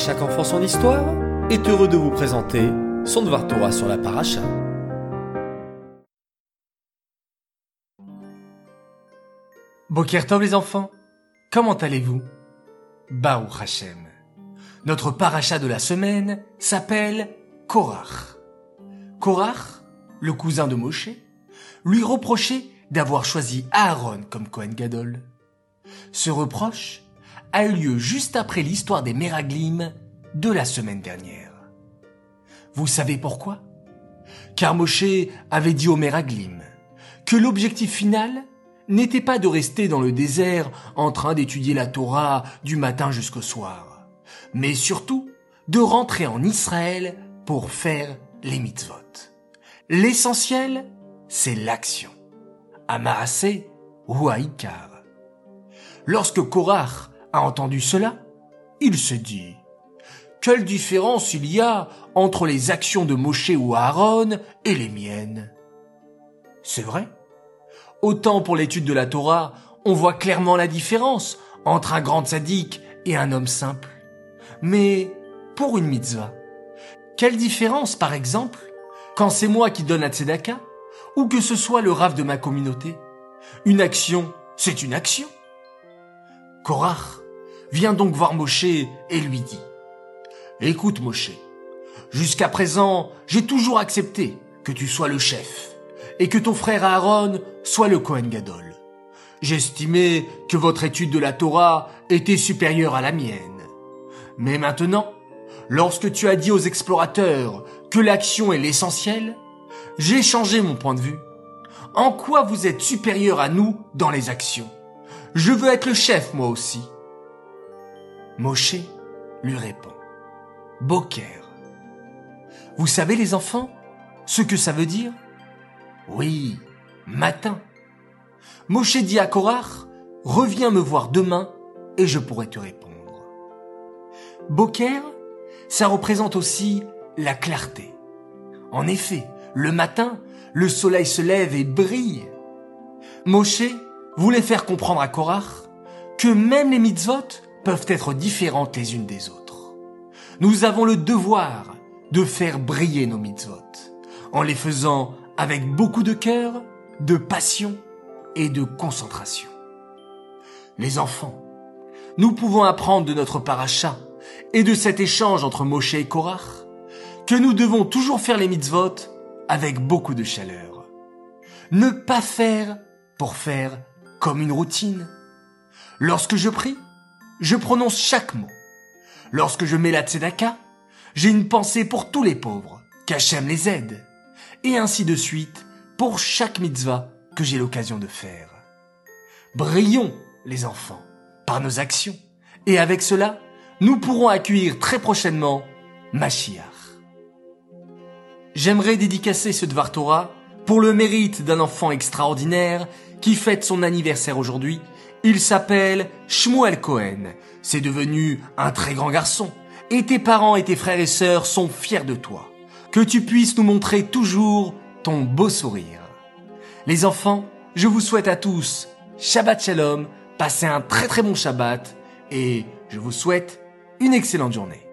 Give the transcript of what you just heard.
chaque enfant son histoire est heureux de vous présenter son Dvar Torah sur la paracha. Bokertov les enfants, comment allez-vous? Baruch Hashem. Notre paracha de la semaine s'appelle Korach. Korach, le cousin de Moshe, lui reprochait d'avoir choisi Aaron comme Kohen Gadol. Ce reproche a eu lieu juste après l'histoire des Meraglim de la semaine dernière. Vous savez pourquoi? Car Moshe avait dit aux Meraglim que l'objectif final n'était pas de rester dans le désert en train d'étudier la Torah du matin jusqu'au soir, mais surtout de rentrer en Israël pour faire les mitzvot. L'essentiel, c'est l'action. Amarasé ou Aïkar. Lorsque Korach a entendu cela, il se dit Quelle différence il y a entre les actions de Moshe ou Aaron et les miennes? C'est vrai. Autant pour l'étude de la Torah, on voit clairement la différence entre un grand sadique et un homme simple. Mais pour une mitzvah, quelle différence par exemple quand c'est moi qui donne la tzedaka ou que ce soit le rave de ma communauté? Une action, c'est une action. Vient donc voir Moshe et lui dit Écoute Moshe, jusqu'à présent, j'ai toujours accepté que tu sois le chef et que ton frère Aaron soit le Kohen Gadol. J'estimais que votre étude de la Torah était supérieure à la mienne. Mais maintenant, lorsque tu as dit aux explorateurs que l'action est l'essentiel, j'ai changé mon point de vue. En quoi vous êtes supérieur à nous dans les actions? Je veux être le chef moi aussi. Moshe lui répond. Boker. Vous savez les enfants ce que ça veut dire? Oui, matin. Moshe dit à Korach, reviens me voir demain et je pourrai te répondre. Boker, ça représente aussi la clarté. En effet, le matin, le soleil se lève et brille. Moshe voulait faire comprendre à Korach que même les mitzvot peuvent être différentes les unes des autres. Nous avons le devoir de faire briller nos mitzvot, en les faisant avec beaucoup de cœur, de passion et de concentration. Les enfants, nous pouvons apprendre de notre paracha et de cet échange entre Moshe et Korach que nous devons toujours faire les mitzvot avec beaucoup de chaleur. Ne pas faire pour faire comme une routine. Lorsque je prie, je prononce chaque mot. Lorsque je mets la tzedaka, j'ai une pensée pour tous les pauvres, qu'Hachem les aide, et ainsi de suite pour chaque mitzvah que j'ai l'occasion de faire. Brillons, les enfants, par nos actions, et avec cela, nous pourrons accueillir très prochainement Mashiach. J'aimerais dédicacer ce Dvar Torah pour le mérite d'un enfant extraordinaire qui fête son anniversaire aujourd'hui. Il s'appelle Shmuel Cohen. C'est devenu un très grand garçon. Et tes parents et tes frères et sœurs sont fiers de toi. Que tu puisses nous montrer toujours ton beau sourire. Les enfants, je vous souhaite à tous Shabbat Shalom, passez un très très bon Shabbat et je vous souhaite une excellente journée.